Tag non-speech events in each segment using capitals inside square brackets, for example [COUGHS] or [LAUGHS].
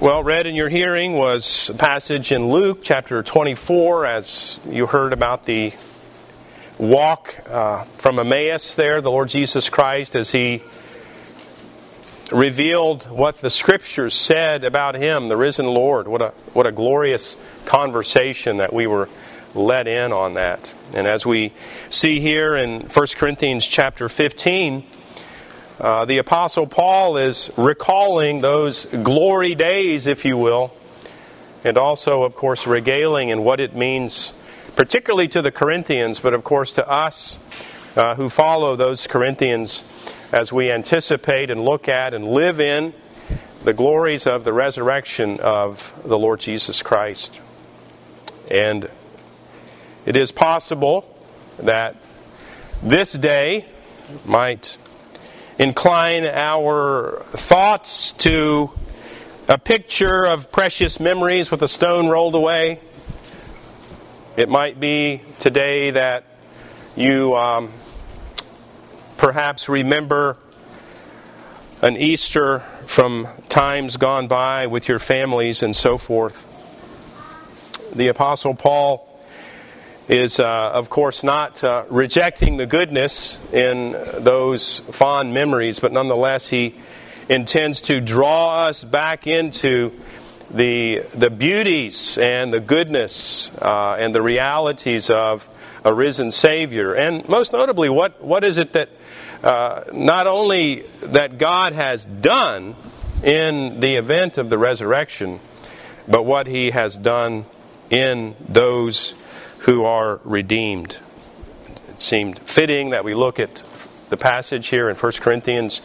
Well, read in your hearing was a passage in Luke chapter 24, as you heard about the walk uh, from Emmaus there, the Lord Jesus Christ, as he revealed what the scriptures said about him, the risen Lord. What a, what a glorious conversation that we were let in on that. And as we see here in 1 Corinthians chapter 15, uh, the Apostle Paul is recalling those glory days, if you will, and also, of course, regaling in what it means, particularly to the Corinthians, but of course to us uh, who follow those Corinthians as we anticipate and look at and live in the glories of the resurrection of the Lord Jesus Christ. And it is possible that this day might incline our thoughts to a picture of precious memories with a stone rolled away. It might be today that you um, perhaps remember an Easter from times gone by with your families and so forth. The Apostle Paul is, uh, of course, not uh, rejecting the goodness in those fond memories, but nonetheless, he intends to draw us back into the, the beauties and the goodness uh, and the realities of a risen Savior. And most notably, what, what is it that uh, not only that God has done in the event of the resurrection, but what he has done in those who are redeemed. It seemed fitting that we look at the passage here in 1 Corinthians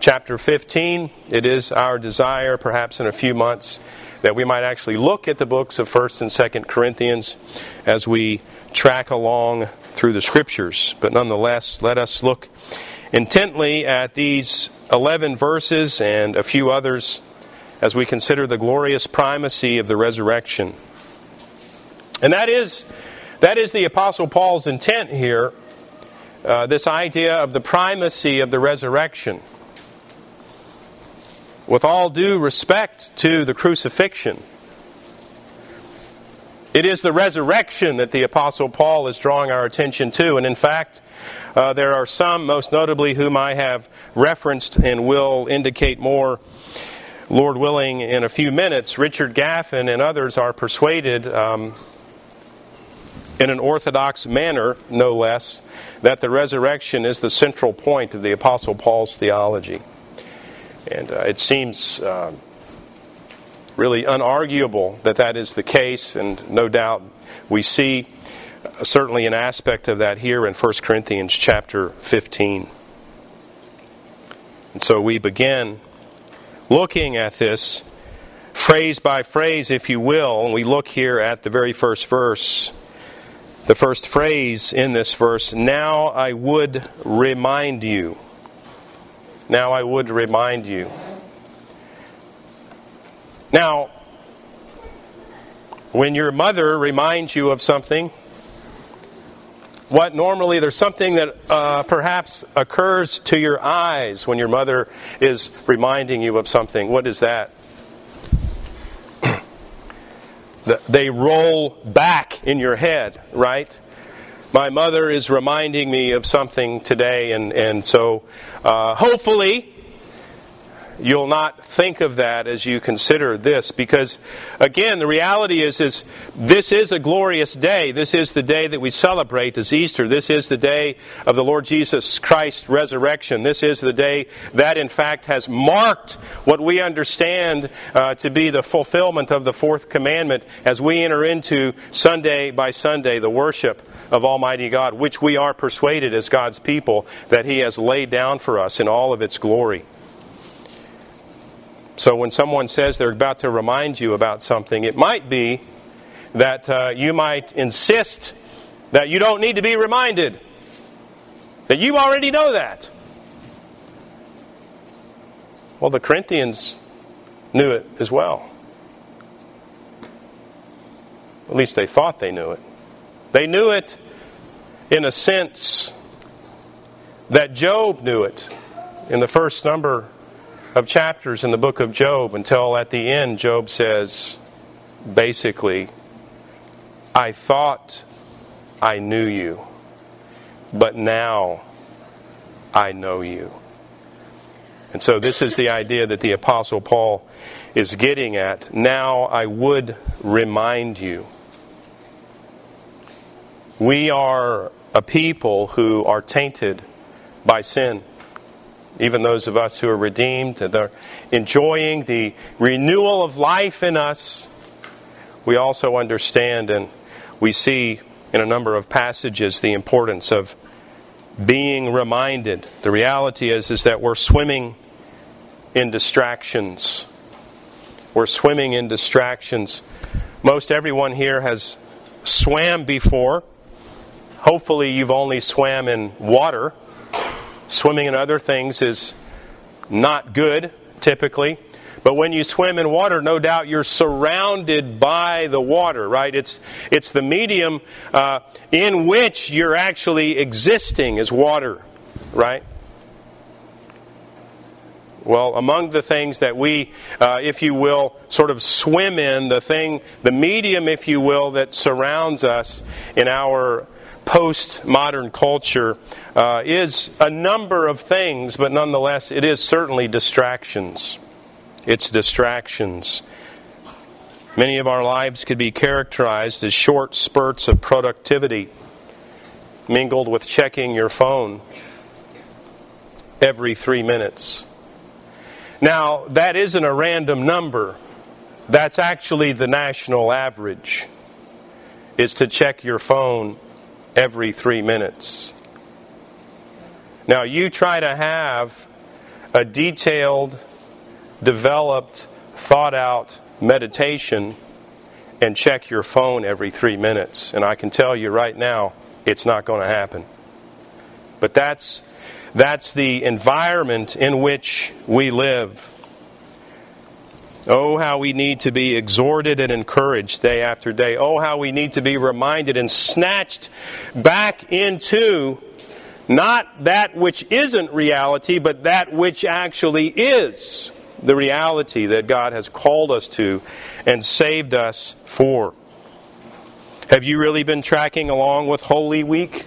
chapter 15. It is our desire, perhaps in a few months, that we might actually look at the books of 1st and 2nd Corinthians as we track along through the scriptures. But nonetheless, let us look intently at these 11 verses and a few others as we consider the glorious primacy of the resurrection. And that is that is the Apostle Paul's intent here uh, this idea of the primacy of the resurrection. With all due respect to the crucifixion, it is the resurrection that the Apostle Paul is drawing our attention to. And in fact, uh, there are some, most notably, whom I have referenced and will indicate more, Lord willing, in a few minutes. Richard Gaffin and others are persuaded um, in an orthodox manner, no less, that the resurrection is the central point of the Apostle Paul's theology. And uh, it seems uh, really unarguable that that is the case, and no doubt we see uh, certainly an aspect of that here in 1 Corinthians chapter 15. And so we begin looking at this phrase by phrase, if you will, and we look here at the very first verse the first phrase in this verse, now I would remind you. Now I would remind you. Now, when your mother reminds you of something, what normally there's something that uh, perhaps occurs to your eyes when your mother is reminding you of something. What is that? They roll back in your head, right? My mother is reminding me of something today, and, and so uh, hopefully you'll not think of that as you consider this because again the reality is is this is a glorious day. This is the day that we celebrate as easter. This is the day of the lord jesus christ's resurrection. This is the day that in fact has marked what we understand uh, to be the fulfillment of the fourth commandment as we enter into sunday by sunday the worship of almighty god which we are persuaded as god's people that he has laid down for us in all of its glory so when someone says they're about to remind you about something, it might be that uh, you might insist that you don't need to be reminded, that you already know that. Well, the Corinthians knew it as well. At least they thought they knew it. They knew it in a sense that Job knew it in the first number of chapters in the book of Job until at the end, Job says, basically, I thought I knew you, but now I know you. And so, this is the idea that the Apostle Paul is getting at. Now I would remind you. We are a people who are tainted by sin. Even those of us who are redeemed, they're enjoying the renewal of life in us. We also understand and we see in a number of passages the importance of being reminded. The reality is, is that we're swimming in distractions. We're swimming in distractions. Most everyone here has swam before. Hopefully, you've only swam in water. Swimming in other things is not good, typically. But when you swim in water, no doubt you're surrounded by the water, right? It's, it's the medium uh, in which you're actually existing is water, right? Well, among the things that we, uh, if you will, sort of swim in, the thing, the medium, if you will, that surrounds us in our post-modern culture uh, is a number of things, but nonetheless, it is certainly distractions. It's distractions. Many of our lives could be characterized as short spurts of productivity, mingled with checking your phone every three minutes now, that isn't a random number. That's actually the national average, is to check your phone every three minutes. Now, you try to have a detailed, developed, thought out meditation and check your phone every three minutes. And I can tell you right now, it's not going to happen. But that's that's the environment in which we live. Oh, how we need to be exhorted and encouraged day after day. Oh, how we need to be reminded and snatched back into not that which isn't reality, but that which actually is the reality that God has called us to and saved us for. Have you really been tracking along with Holy Week?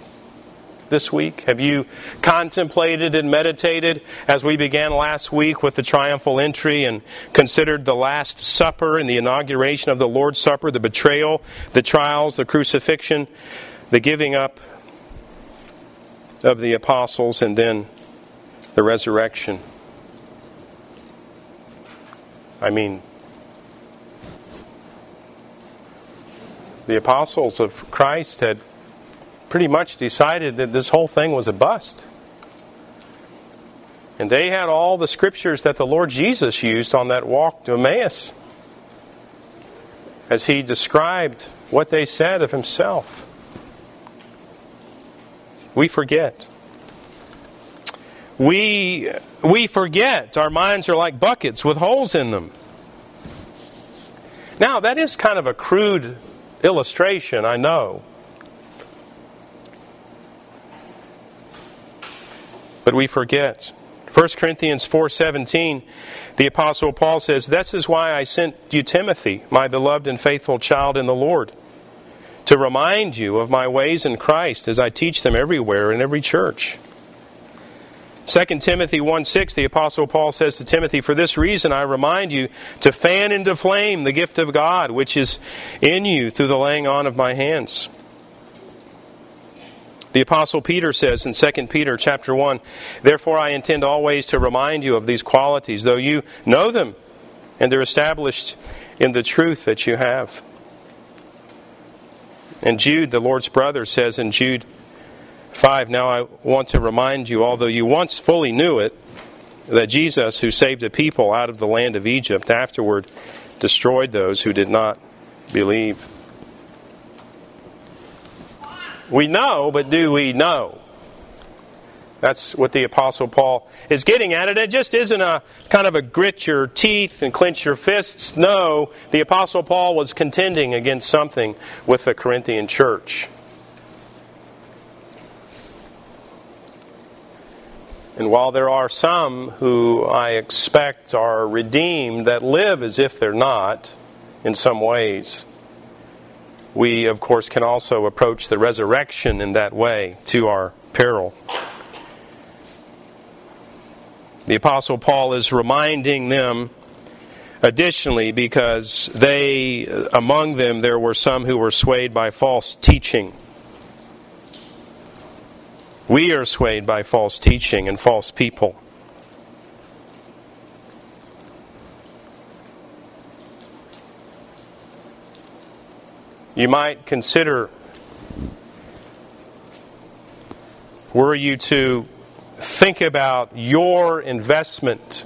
This week? Have you contemplated and meditated as we began last week with the triumphal entry and considered the Last Supper and the inauguration of the Lord's Supper, the betrayal, the trials, the crucifixion, the giving up of the apostles, and then the resurrection? I mean, the apostles of Christ had pretty much decided that this whole thing was a bust. And they had all the scriptures that the Lord Jesus used on that walk to Emmaus as he described what they said of himself. We forget. We, we forget. Our minds are like buckets with holes in them. Now, that is kind of a crude illustration, I know. But we forget. 1 Corinthians 4:17 the apostle Paul says, "This is why I sent you Timothy, my beloved and faithful child in the Lord, to remind you of my ways in Christ as I teach them everywhere in every church." 2 Timothy 1 6, the Apostle Paul says to Timothy, For this reason I remind you to fan into flame the gift of God which is in you through the laying on of my hands. The apostle Peter says in 2 Peter chapter 1, Therefore I intend always to remind you of these qualities, though you know them and they're established in the truth that you have. And Jude, the Lord's brother, says in Jude 5, Now I want to remind you, although you once fully knew it, that Jesus, who saved a people out of the land of Egypt, afterward destroyed those who did not believe. We know, but do we know? That's what the Apostle Paul is getting at. It just isn't a kind of a grit your teeth and clench your fists. No, the Apostle Paul was contending against something with the Corinthian church. And while there are some who I expect are redeemed that live as if they're not in some ways, we, of course, can also approach the resurrection in that way to our peril. The Apostle Paul is reminding them additionally because they, among them, there were some who were swayed by false teaching we are swayed by false teaching and false people. You might consider were you to think about your investment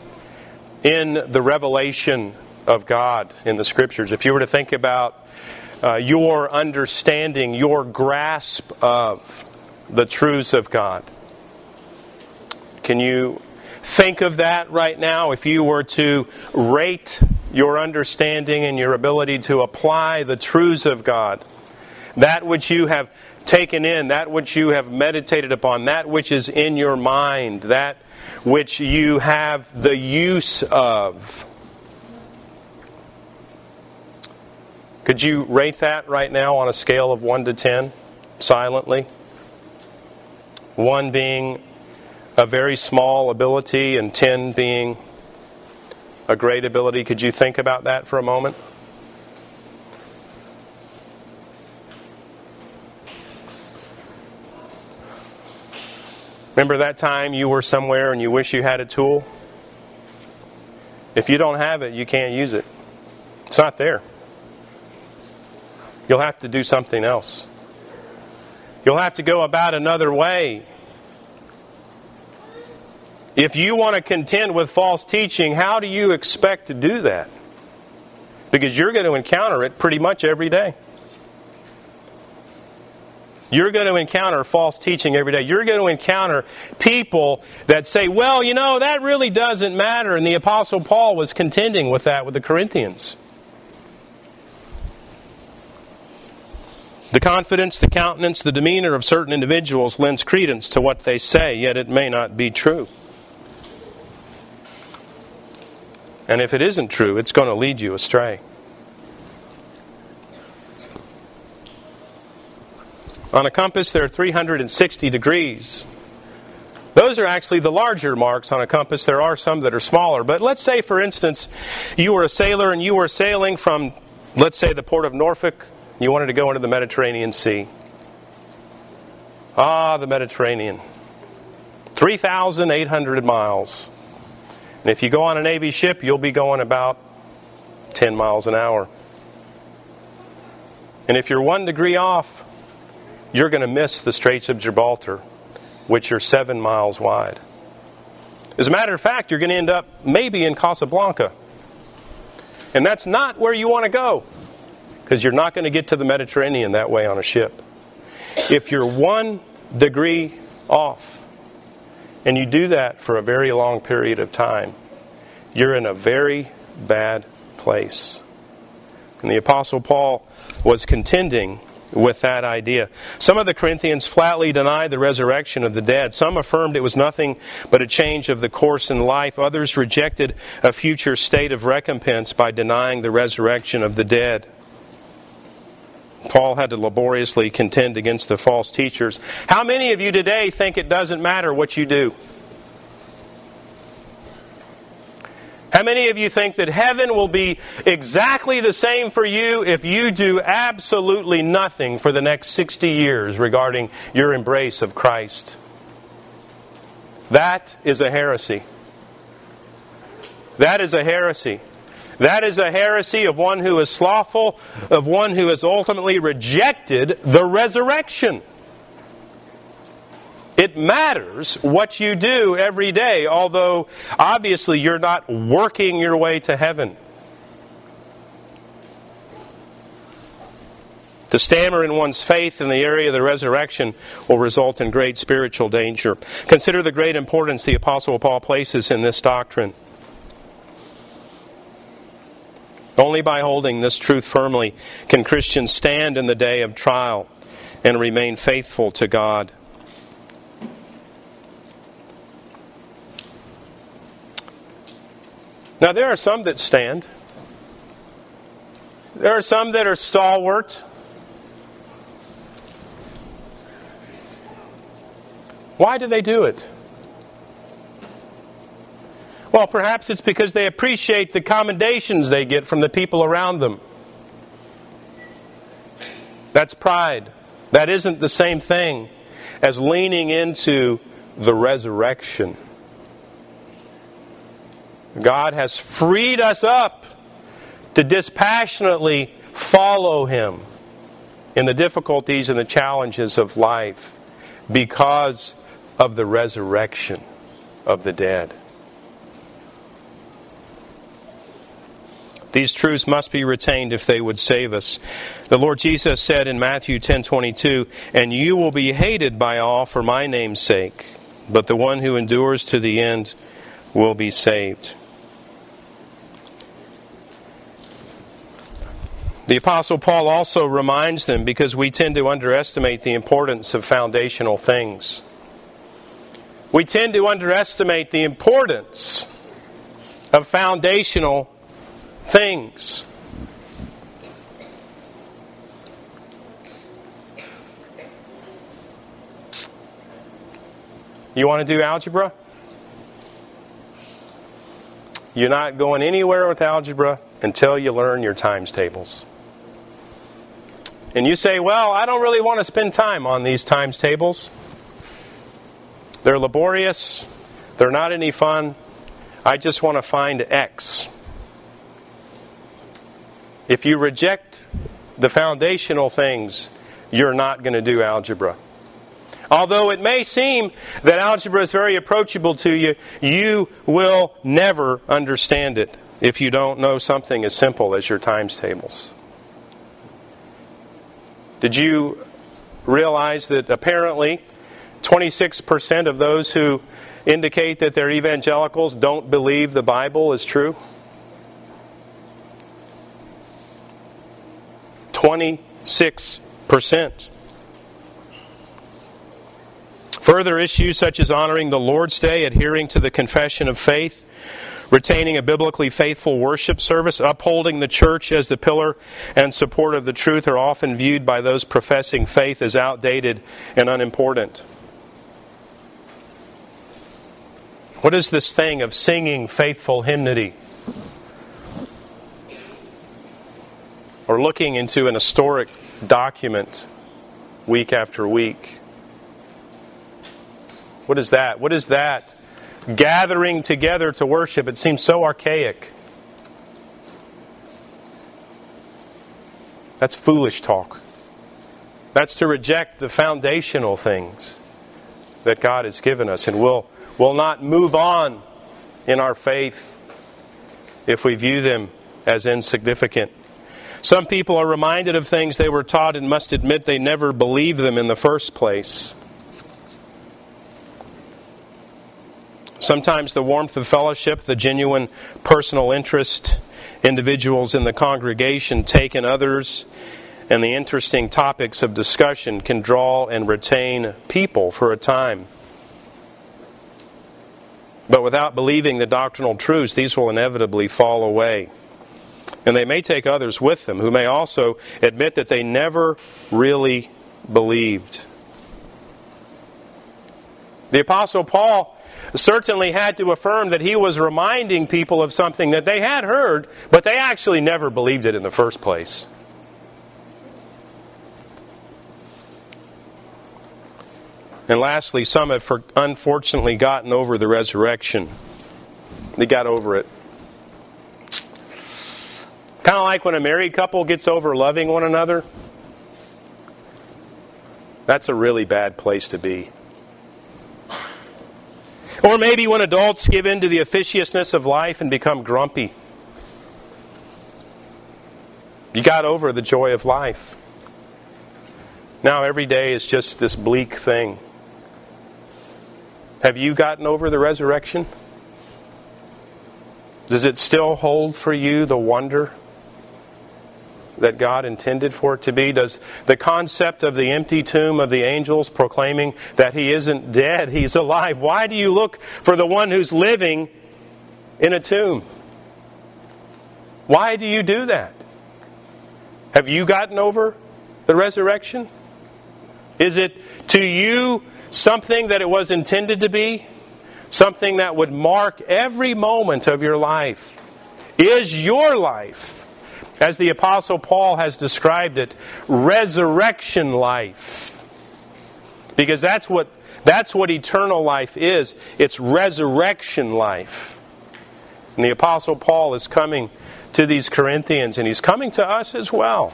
in the revelation of God in the Scriptures, if you were to think about uh, your understanding, your grasp of the truths of God. Can you think of that right now if you were to rate your understanding and your ability to apply the truths of God? That which you have taken in, that which you have meditated upon, that which is in your mind, that which you have the use of. Could you rate that right now on a scale of 1 to 10 silently? one being a very small ability and 10 being a great ability. Could you think about that for a moment? Remember that time you were somewhere and you wish you had a tool? If you don't have it, you can't use it. It's not there. You'll have to do something else. You'll have to go about another way. If you want to contend with false teaching, how do you expect to do that? Because you're going to encounter it pretty much every day. You're going to encounter false teaching every day. You're going to encounter people that say, well, you know, that really doesn't matter. And the Apostle Paul was contending with that with the Corinthians. The confidence, the countenance, the demeanor of certain individuals lends credence to what they say, yet it may not be true. And if it isn't true, it's going to lead you astray. On a compass, there are 360 degrees. Those are actually the larger marks on a compass. There are some that are smaller. But let's say, for instance, you were a sailor and you were sailing from, let's say, the port of Norfolk you wanted to go into the Mediterranean Sea. Ah, the Mediterranean. 3,800 miles. And if you go on a Navy ship, you'll be going about 10 miles an hour. And if you're one degree off, you're going to miss the Straits of Gibraltar, which are seven miles wide. As a matter of fact, you're going to end up maybe in Casablanca. And that's not where you want to go because you're not going to get to the Mediterranean that way on a ship. If you're one degree off, and you do that for a very long period of time, you're in a very bad place. And the Apostle Paul was contending with that idea. Some of the Corinthians flatly denied the resurrection of the dead. Some affirmed it was nothing but a change of the course in life. Others rejected a future state of recompense by denying the resurrection of the dead. Paul had to laboriously contend against the false teachers. How many of you today think it doesn't matter what you do? How many of you think that heaven will be exactly the same for you if you do absolutely nothing for the next 60 years regarding your embrace of Christ? That is a heresy. That is a heresy. That is a heresy of one who is slothful, of one who has ultimately rejected the resurrection. It matters what you do every day, although obviously you're not working your way to heaven. To stammer in one's faith in the area of the resurrection will result in great spiritual danger. Consider the great importance the Apostle Paul places in this doctrine. Only by holding this truth firmly can Christians stand in the day of trial and remain faithful to God. Now, there are some that stand. There are some that are stalwart. Why do they do it? Well, perhaps it's because they appreciate the commendations they get from the people around them. That's pride. That isn't the same thing as leaning into the resurrection. God has freed us up to dispassionately follow Him in the difficulties and the challenges of life because of the resurrection of the dead. These truths must be retained if they would save us. The Lord Jesus said in Matthew 10:22, "And you will be hated by all for my name's sake, but the one who endures to the end will be saved." The Apostle Paul also reminds them because we tend to underestimate the importance of foundational things. We tend to underestimate the importance of foundational things. You want to do algebra? You're not going anywhere with algebra until you learn your times tables. And you say, Well, I don't really want to spend time on these times tables. They're laborious, they're not any fun. I just want to find X. If you reject the foundational things, you're not going to do algebra. Although it may seem that algebra is very approachable to you, you will never understand it if you don't know something as simple as your times tables. Did you realize that apparently 26% of those who indicate that they're evangelicals don't believe the Bible is true? 26%. Further issues such as honoring the Lord's Day, adhering to the confession of faith, retaining a biblically faithful worship service, upholding the church as the pillar and support of the truth are often viewed by those professing faith as outdated and unimportant. What is this thing of singing faithful hymnody? Or looking into an historic document week after week. What is that? What is that? Gathering together to worship. It seems so archaic. That's foolish talk. That's to reject the foundational things that God has given us, and we'll, will not move on in our faith if we view them as insignificant. Some people are reminded of things they were taught and must admit they never believed them in the first place. Sometimes the warmth of fellowship, the genuine personal interest individuals in the congregation take in others, and the interesting topics of discussion can draw and retain people for a time. But without believing the doctrinal truths, these will inevitably fall away. And they may take others with them who may also admit that they never really believed. The Apostle Paul certainly had to affirm that he was reminding people of something that they had heard, but they actually never believed it in the first place. And lastly, some have unfortunately gotten over the resurrection. They got over it. Kind of like when a married couple gets over loving one another. That's a really bad place to be. Or maybe when adults give in to the officiousness of life and become grumpy. You got over the joy of life. Now every day is just this bleak thing. Have you gotten over the resurrection? Does it still hold for you the wonder that God intended for it to be? Does the concept of the empty tomb of the angels proclaiming that he isn't dead, [LAUGHS] he's alive, why do you look for the one who's living in a tomb? Why do you do that? Have you gotten over the resurrection? Is it to you something that it was intended to be? Something that would mark every moment of your life? Is your life, as the Apostle Paul has described it, resurrection life? Because that's what, that's what eternal life is. It's resurrection life. And the Apostle Paul is coming to these Corinthians, and he's coming to us as well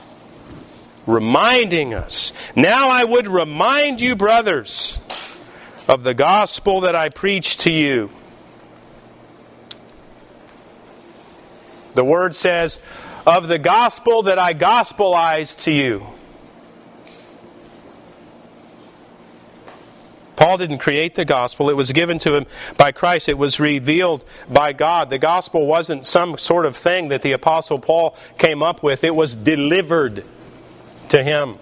reminding us. Now I would remind you, brothers, of the gospel that I preached to you. The word says, of the gospel that I gospelized to you. Paul didn't create the gospel. It was given to him by Christ. It was revealed by God. The gospel wasn't some sort of thing that the apostle Paul came up with. It was delivered to him.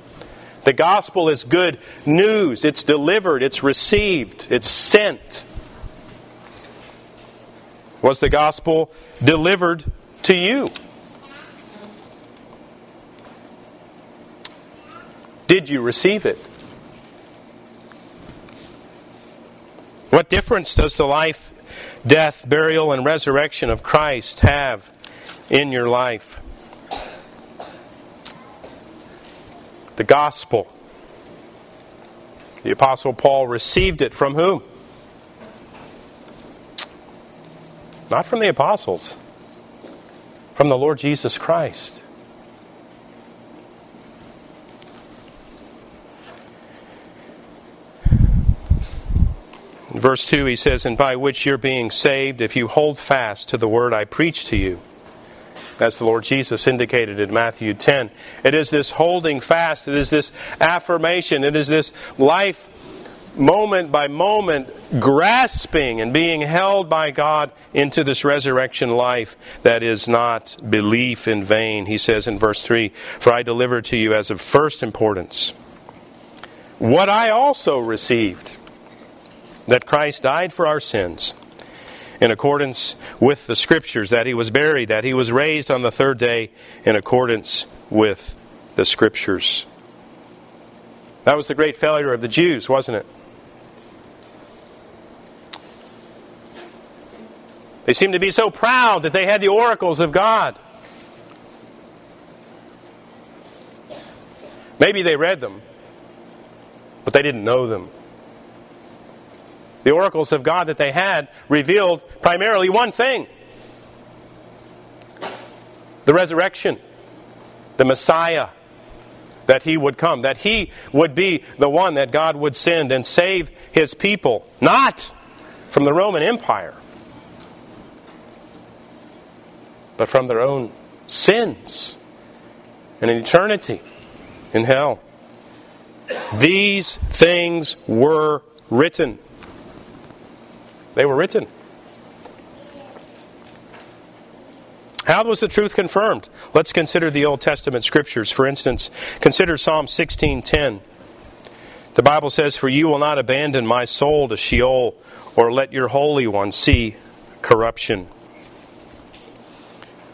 The gospel is good news. It's delivered, it's received, it's sent. Was the gospel delivered to you? Did you receive it? What difference does the life, death, burial, and resurrection of Christ have in your life? the gospel. The Apostle Paul received it from whom? Not from the apostles, from the Lord Jesus Christ. Verse 2, he says, And by which you're being saved, if you hold fast to the word I preach to you as the Lord Jesus indicated in Matthew 10. It is this holding fast, it is this affirmation, it is this life moment by moment grasping and being held by God into this resurrection life that is not belief in vain. He says in verse 3 For I delivered to you as of first importance what I also received that Christ died for our sins in accordance with the Scriptures, that he was buried, that he was raised on the third day in accordance with the Scriptures. That was the great failure of the Jews, wasn't it? They seemed to be so proud that they had the oracles of God. Maybe they read them, but they didn't know them. The oracles of God that they had revealed primarily one thing. The resurrection, the Messiah, that he would come, that he would be the one that God would send and save his people, not from the Roman Empire, but from their own sins. And an eternity in hell. These things were written they were written. How was the truth confirmed? Let's consider the Old Testament scriptures. For instance, consider Psalm 16:10. The Bible says, "For you will not abandon my soul to Sheol, or let your Holy One see corruption."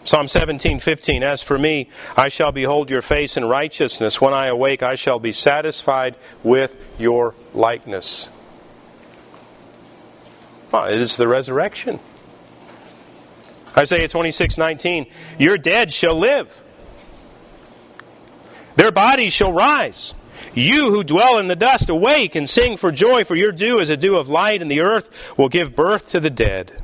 Psalm 17:15 As for me, I shall behold your face in righteousness. When I awake, I shall be satisfied with your likeness. Well, it is the resurrection. Isaiah 26, 19. Your dead shall live. Their bodies shall rise. You who dwell in the dust, awake and sing for joy, for your dew is a dew of light, and the earth will give birth to the dead.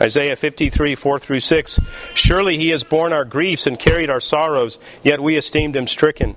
Isaiah 53, 4 through 6. Surely he has borne our griefs and carried our sorrows, yet we esteemed him stricken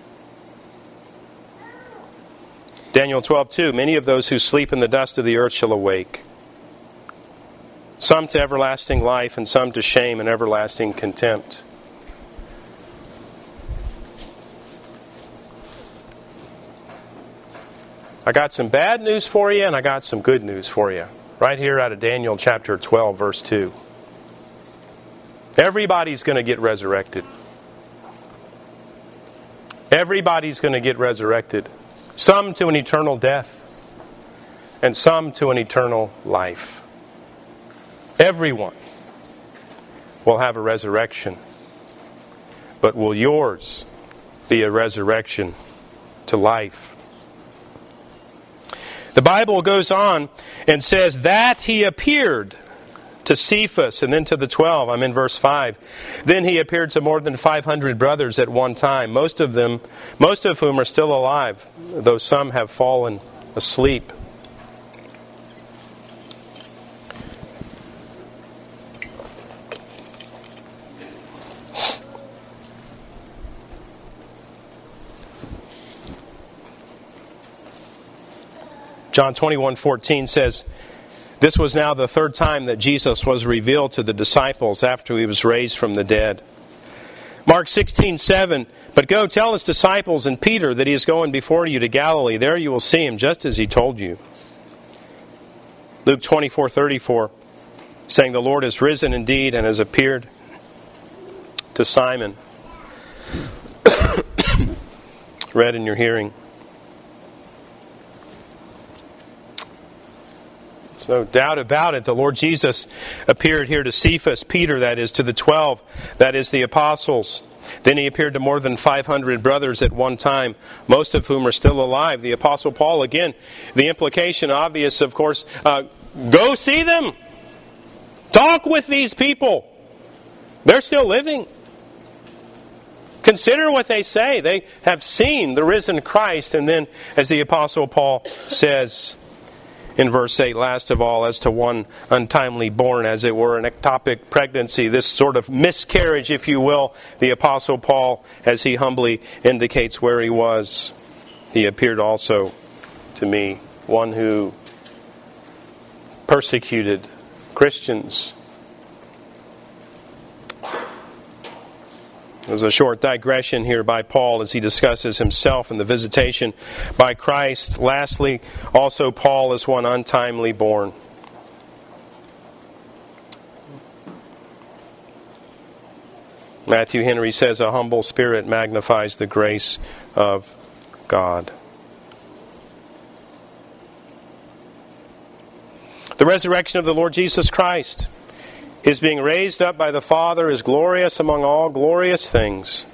Daniel 12:2 Many of those who sleep in the dust of the earth shall awake some to everlasting life and some to shame and everlasting contempt. I got some bad news for you and I got some good news for you. Right here out of Daniel chapter 12 verse 2. Everybody's going to get resurrected. Everybody's going to get resurrected. Some to an eternal death, and some to an eternal life. Everyone will have a resurrection. But will yours be a resurrection to life? The Bible goes on and says that he appeared to Cephas and then to the twelve. I'm in verse 5. Then he appeared to more than 500 brothers at one time, most of them, most of whom are still alive, though some have fallen asleep. John 21 14 says, This was now the third time that Jesus was revealed to the disciples after he was raised from the dead. Mark 16 7, But go tell his disciples and Peter that he is going before you to Galilee. There you will see him just as he told you. Luke 24 34, saying, The Lord has risen indeed and has appeared to Simon. [COUGHS] Read in your hearing. No doubt about it. The Lord Jesus appeared here to Cephas, Peter, that is, to the twelve, that is, the apostles. Then he appeared to more than 500 brothers at one time, most of whom are still alive. The Apostle Paul, again, the implication obvious, of course, uh, go see them. Talk with these people. They're still living. Consider what they say. They have seen the risen Christ. And then, as the Apostle Paul says, in verse 8, last of all, as to one untimely born, as it were, an ectopic pregnancy, this sort of miscarriage, if you will, the Apostle Paul, as he humbly indicates where he was, he appeared also to me, one who persecuted Christians There's a short digression here by Paul as he discusses himself and the visitation by Christ. Lastly, also Paul is one untimely born. Matthew Henry says, A humble spirit magnifies the grace of God. The resurrection of the Lord Jesus Christ. His being raised up by the Father is glorious among all glorious things.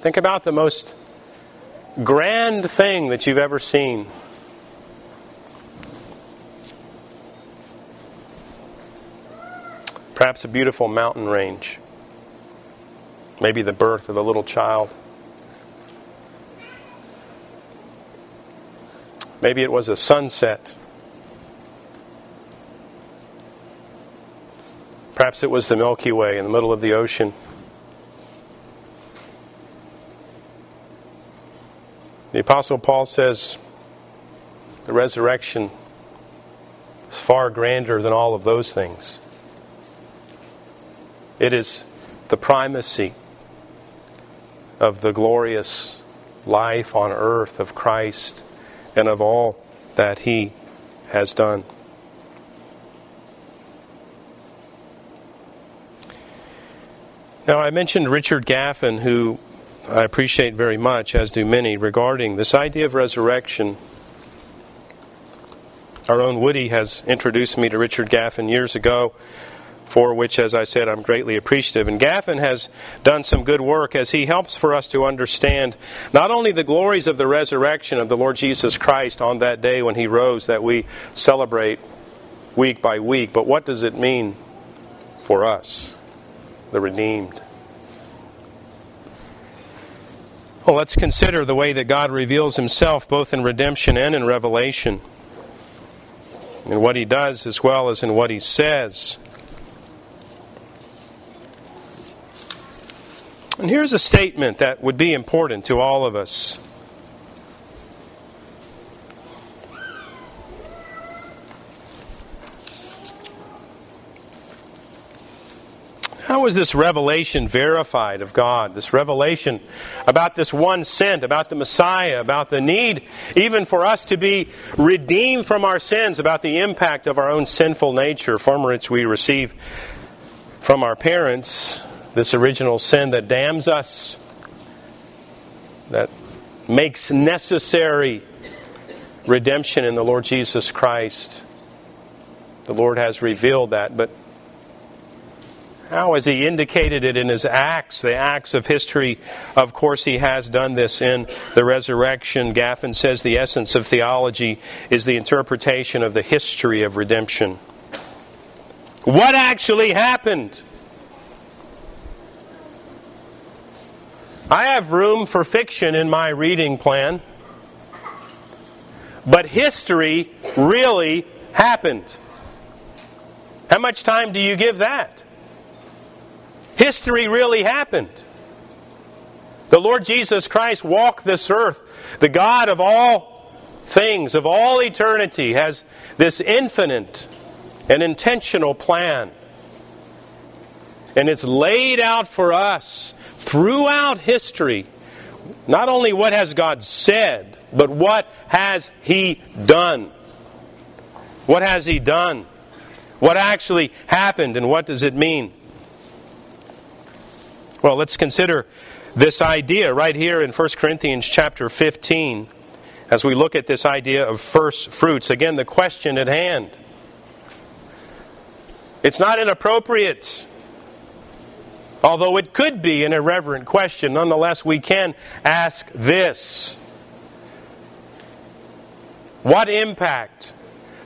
Think about the most grand thing that you've ever seen. Perhaps a beautiful mountain range. Maybe the birth of a little child. Maybe it was a sunset. Perhaps it was the Milky Way in the middle of the ocean. The Apostle Paul says the resurrection is far grander than all of those things. It is the primacy of the glorious life on earth of Christ and of all that he has done. Now, I mentioned Richard Gaffin, who I appreciate very much, as do many, regarding this idea of resurrection. Our own Woody has introduced me to Richard Gaffin years ago for which, as I said, I'm greatly appreciative. And Gaffin has done some good work as he helps for us to understand not only the glories of the resurrection of the Lord Jesus Christ on that day when he rose that we celebrate week by week, but what does it mean for us, the redeemed? Well, let's consider the way that God reveals himself both in redemption and in revelation. In what he does as well as in what he says. And here's a statement that would be important to all of us. How is this revelation verified of God? This revelation about this one sent, about the Messiah, about the need even for us to be redeemed from our sins, about the impact of our own sinful nature from which we receive from our parents, this original sin that damns us, that makes necessary redemption in the Lord Jesus Christ. The Lord has revealed that, but how has he indicated it in his acts, the acts of history? Of course, he has done this in the resurrection. Gaffin says the essence of theology is the interpretation of the history of redemption. What actually happened? I have room for fiction in my reading plan, but history really happened. How much time do you give that? History really happened. The Lord Jesus Christ walked this earth. The God of all things, of all eternity, has this infinite and intentional plan. And it's laid out for us throughout history. Not only what has God said, but what has He done? What has He done? What actually happened and what does it mean? Well, let's consider this idea right here in 1 Corinthians chapter 15 as we look at this idea of first fruits. Again, the question at hand. It's not inappropriate, although it could be an irreverent question. Nonetheless, we can ask this What impact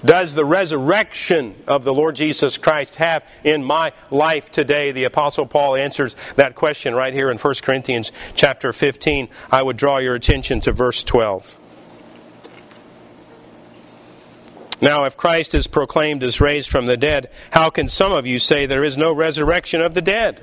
does the resurrection of the Lord Jesus Christ have in my life today? The apostle Paul answers that question right here in 1 Corinthians chapter 15. I would draw your attention to verse 12. Now, if Christ is proclaimed as raised from the dead, how can some of you say there is no resurrection of the dead?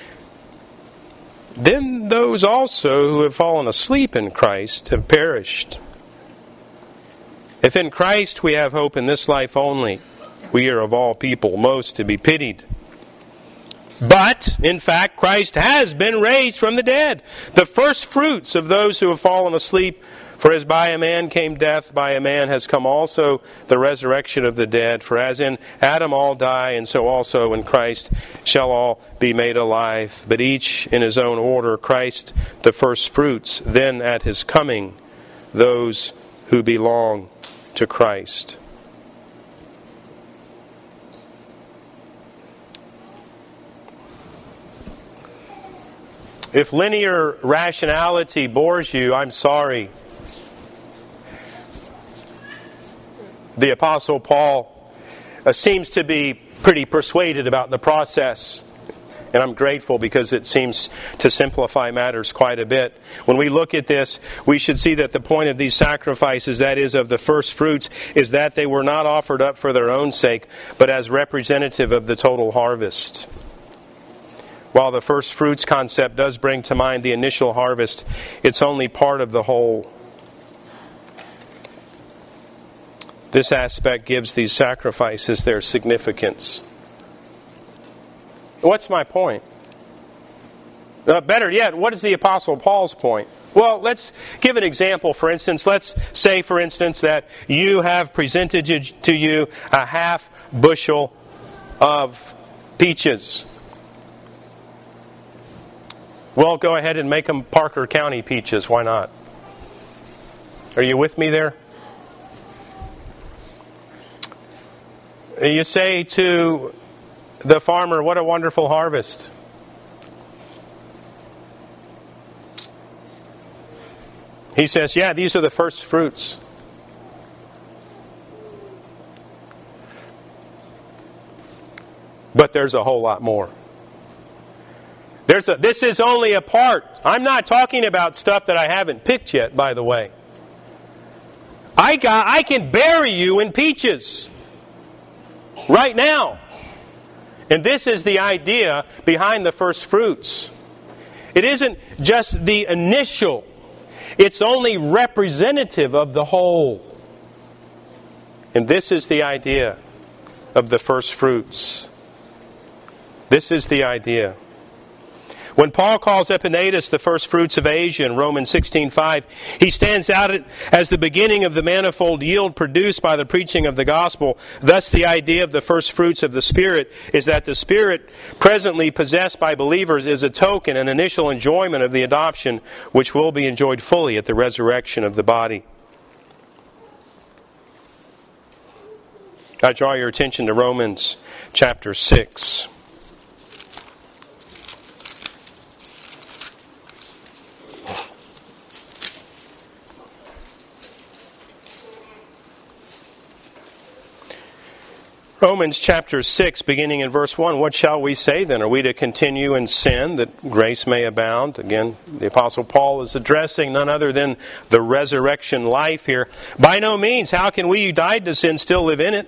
then those also who have fallen asleep in Christ have perished. If in Christ we have hope in this life only, we are of all people most to be pitied. But, in fact, Christ has been raised from the dead, the first fruits of those who have fallen asleep. For as by a man came death, by a man has come also the resurrection of the dead. For as in Adam all die, and so also in Christ shall all be made alive. But each in his own order Christ the first fruits, then at his coming those who belong to Christ. If linear rationality bores you, I'm sorry. The Apostle Paul uh, seems to be pretty persuaded about the process. And I'm grateful because it seems to simplify matters quite a bit. When we look at this, we should see that the point of these sacrifices, that is, of the first fruits, is that they were not offered up for their own sake, but as representative of the total harvest. While the first fruits concept does bring to mind the initial harvest, it's only part of the whole. This aspect gives these sacrifices their significance. What's my point? Uh, better yet, what is the Apostle Paul's point? Well, let's give an example. For instance, let's say, for instance, that you have presented to you a half bushel of peaches. Well, go ahead and make them Parker County peaches. Why not? Are you with me there? You say to the farmer, What a wonderful harvest. He says, Yeah, these are the first fruits. But there's a whole lot more. There's a, this is only a part. I'm not talking about stuff that I haven't picked yet, by the way. I, got, I can bury you in peaches right now. And this is the idea behind the first fruits. It isn't just the initial, it's only representative of the whole. And this is the idea of the first fruits. This is the idea. When Paul calls Epaenetus the first fruits of Asia in Romans 16:5, he stands out as the beginning of the manifold yield produced by the preaching of the gospel. Thus the idea of the first fruits of the spirit is that the spirit presently possessed by believers is a token an initial enjoyment of the adoption which will be enjoyed fully at the resurrection of the body. I draw your attention to Romans chapter 6. Romans chapter 6, beginning in verse 1. What shall we say then? Are we to continue in sin that grace may abound? Again, the Apostle Paul is addressing none other than the resurrection life here. By no means. How can we who died to sin still live in it?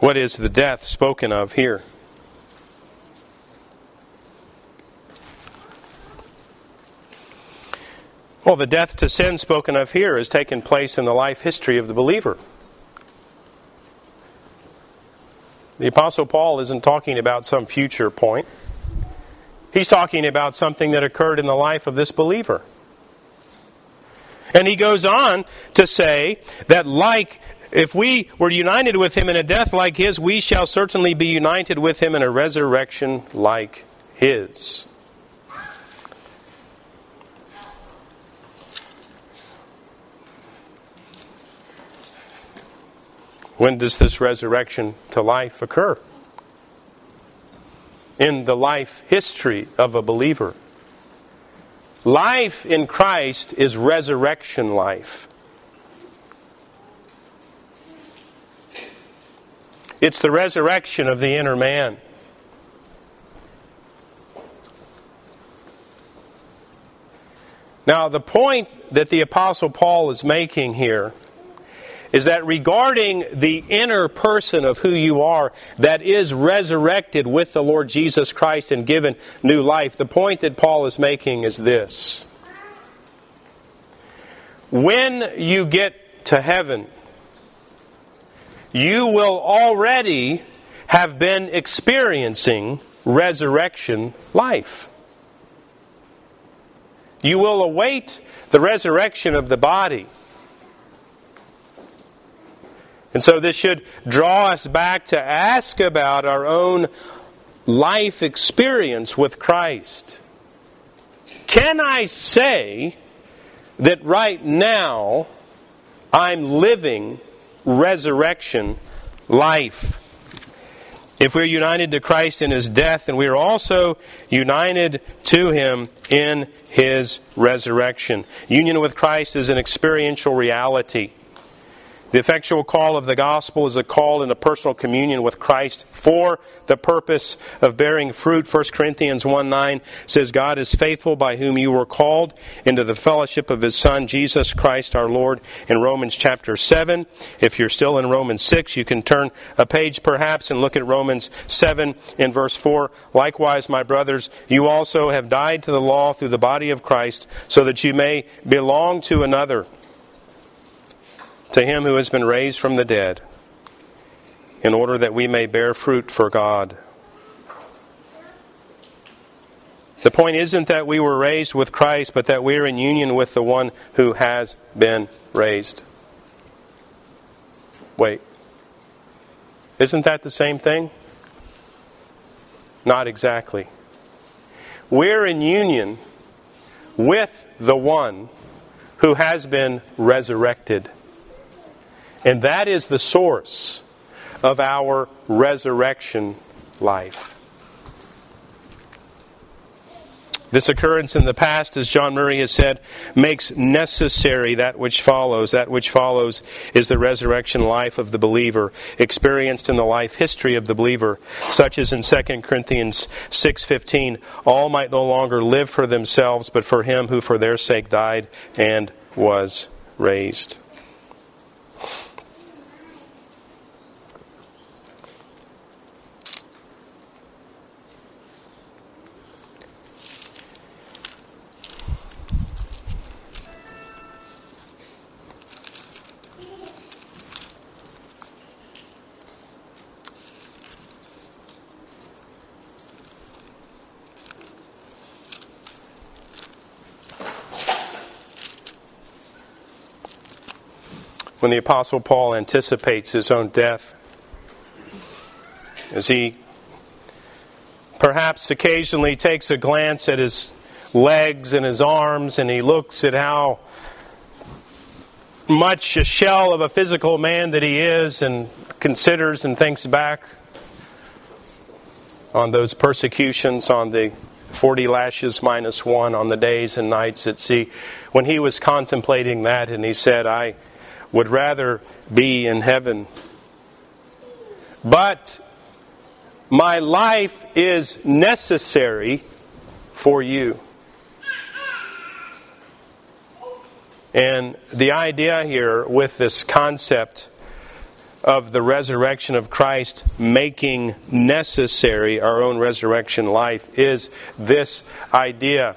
What is the death spoken of here? Well, the death to sin spoken of here has taken place in the life history of the believer. The Apostle Paul isn't talking about some future point. He's talking about something that occurred in the life of this believer. And he goes on to say that, like if we were united with him in a death like his, we shall certainly be united with him in a resurrection like his. When does this resurrection to life occur? In the life history of a believer. Life in Christ is resurrection life. It's the resurrection of the inner man. Now, the point that the Apostle Paul is making here is that regarding the inner person of who you are that is resurrected with the Lord Jesus Christ and given new life, the point that Paul is making is this. When you get to heaven, you will already have been experiencing resurrection life. You will await the resurrection of the body. And so this should draw us back to ask about our own life experience with Christ. Can I say that right now I'm living resurrection life. If we're united to Christ in his death, and we are also united to him in his resurrection. Union with Christ is an experiential reality. The effectual call of the gospel is a call into personal communion with Christ for the purpose of bearing fruit. 1 Corinthians 1 9 says, God is faithful by whom you were called into the fellowship of his Son, Jesus Christ our Lord, in Romans chapter 7. If you're still in Romans 6, you can turn a page perhaps and look at Romans 7 in verse 4. Likewise, my brothers, you also have died to the law through the body of Christ, so that you may belong to another to him who has been raised from the dead, in order that we may bear fruit for God. The point isn't that we were raised with Christ, but that we're in union with the one who has been raised. Wait. Isn't that the same thing? Not exactly. We're in union with the one who has been resurrected. And that is the source of our resurrection life. This occurrence in the past, as John Murray has said, makes necessary that which follows. That which follows is the resurrection life of the believer, experienced in the life history of the believer, such as in 2 Corinthians 6:15, all might no longer live for themselves, but for him who for their sake died and was raised. When the Apostle Paul anticipates his own death, as he perhaps occasionally takes a glance at his legs and his arms and he looks at how much a shell of a physical man that he is and considers and thinks back on those persecutions, on the 40 lashes minus one on the days and nights at sea. When he was contemplating that and he said, I would rather be in heaven. But my life is necessary for you. And the idea here with this concept of the resurrection of Christ making necessary our own resurrection life is this idea.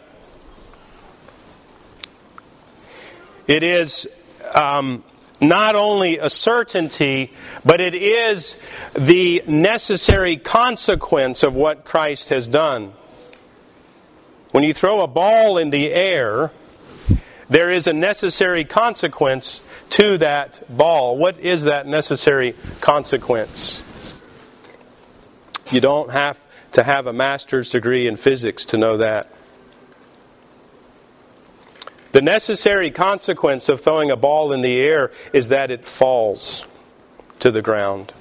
It is um, not only a certainty, but it is the necessary consequence of what Christ has done. When you throw a ball in the air, there is a necessary consequence to that ball. What is that necessary consequence? You don't have to have a master's degree in physics to know that. The necessary consequence of throwing a ball in the air is that it falls to the ground.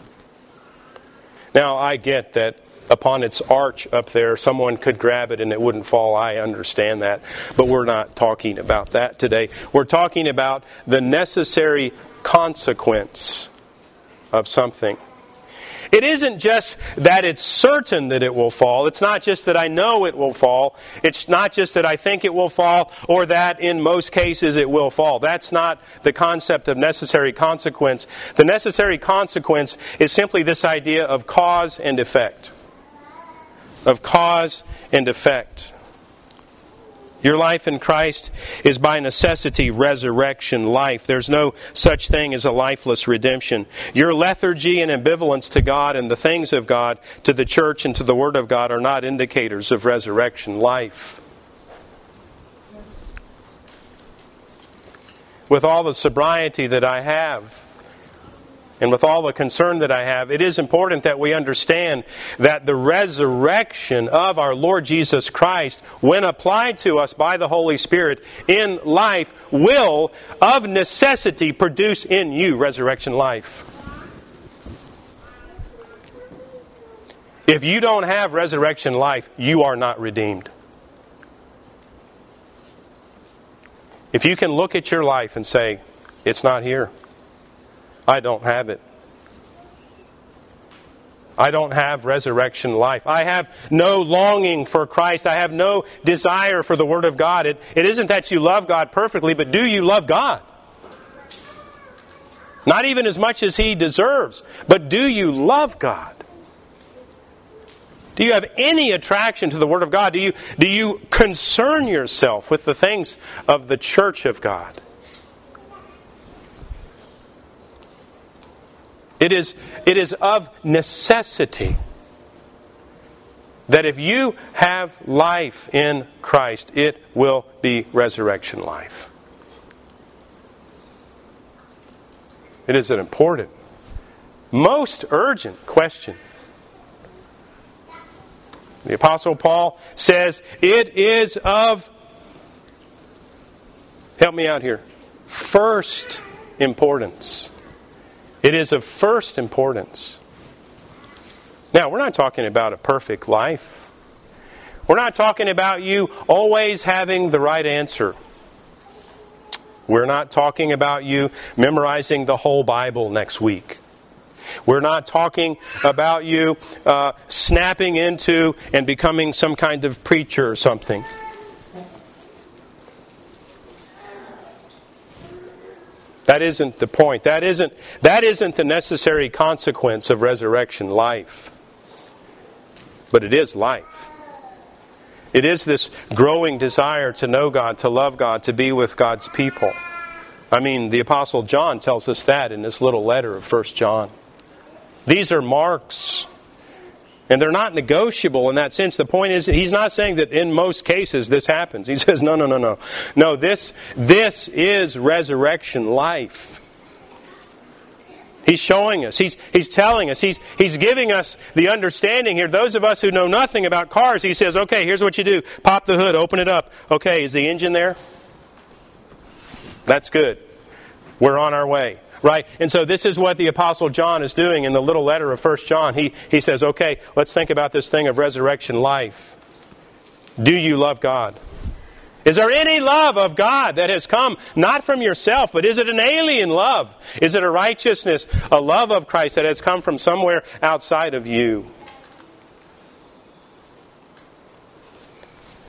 Now, I get that upon its arch up there, someone could grab it and it wouldn't fall. I understand that. But we're not talking about that today. We're talking about the necessary consequence of something. It isn't just that it's certain that it will fall. It's not just that I know it will fall. It's not just that I think it will fall or that in most cases it will fall. That's not the concept of necessary consequence. The necessary consequence is simply this idea of cause and effect. Of cause and effect. Your life in Christ is by necessity resurrection life. There's no such thing as a lifeless redemption. Your lethargy and ambivalence to God and the things of God, to the church and to the Word of God, are not indicators of resurrection life. With all the sobriety that I have, and with all the concern that I have, it is important that we understand that the resurrection of our Lord Jesus Christ, when applied to us by the Holy Spirit in life, will of necessity produce in you resurrection life. If you don't have resurrection life, you are not redeemed. If you can look at your life and say, it's not here. I don't have it. I don't have resurrection life. I have no longing for Christ. I have no desire for the Word of God. It, it isn't that you love God perfectly, but do you love God? Not even as much as He deserves, but do you love God? Do you have any attraction to the Word of God? Do you, do you concern yourself with the things of the church of God? It is, it is of necessity that if you have life in Christ, it will be resurrection life. It is an important most urgent question. The Apostle Paul says, It is of, help me out here, first importance. It is of first importance. Now, we're not talking about a perfect life. We're not talking about you always having the right answer. We're not talking about you memorizing the whole Bible next week. We're not talking about you uh, snapping into and becoming some kind of preacher or something. That isn't the point. That isn't, that isn't the necessary consequence of resurrection life. But it is life. It is this growing desire to know God, to love God, to be with God's people. I mean, the Apostle John tells us that in this little letter of 1 John. These are marks. And they're not negotiable in that sense. The point is, he's not saying that in most cases this happens. He [LAUGHS] says, no, no, no, no. No, this, this is resurrection life. He's showing us. He's, he's telling us. He's, he's giving us the understanding here. Those of us who know nothing about cars, he says, okay, here's what you do. Pop the hood, open it up. Okay, is the engine there? That's good. We're on our way right? And so this is what the Apostle John is doing in the little letter of First John. He, he says, okay, let's think about this thing of resurrection life. Do you love God? Is there any love of God that has come not from yourself, but is it an alien love? Is it a righteousness, a love of Christ that has come from somewhere outside of you?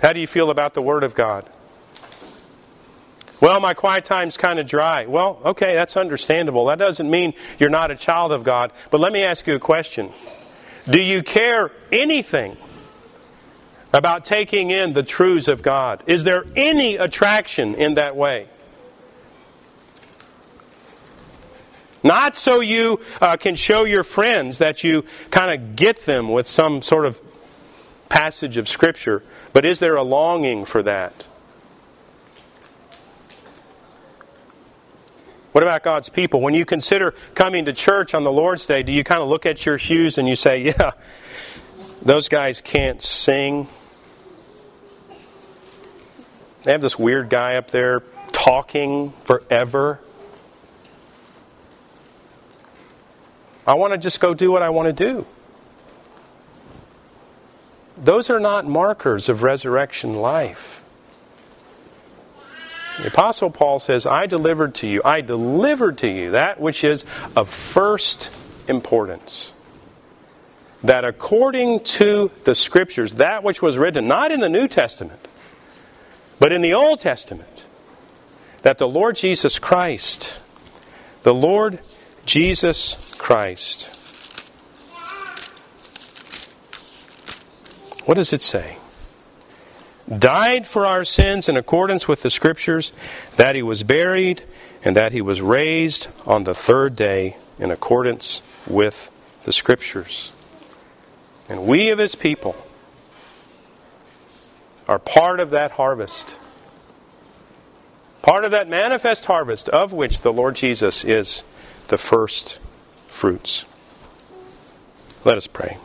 How do you feel about the Word of God? Well, my quiet time's kind of dry. Well, okay, that's understandable. That doesn't mean you're not a child of God. But let me ask you a question. Do you care anything about taking in the truths of God? Is there any attraction in that way? Not so you uh, can show your friends that you kind of get them with some sort of passage of Scripture, but is there a longing for that? What about God's people? When you consider coming to church on the Lord's Day, do you kind of look at your shoes and you say, [LAUGHS] yeah, those guys can't sing? They have this weird guy up there talking forever. I want to just go do what I want to do. Those are not markers of resurrection life. The Apostle Paul says, I delivered to you, I delivered to you that which is of first importance. That according to the Scriptures, that which was written, not in the New Testament, but in the Old Testament, that the Lord Jesus Christ, the Lord Jesus Christ, what does it say? Died for our sins in accordance with the Scriptures, that he was buried, and that he was raised on the third day in accordance with the Scriptures. And we of his people are part of that harvest. Part of that manifest harvest of which the Lord Jesus is the first fruits. Let us pray.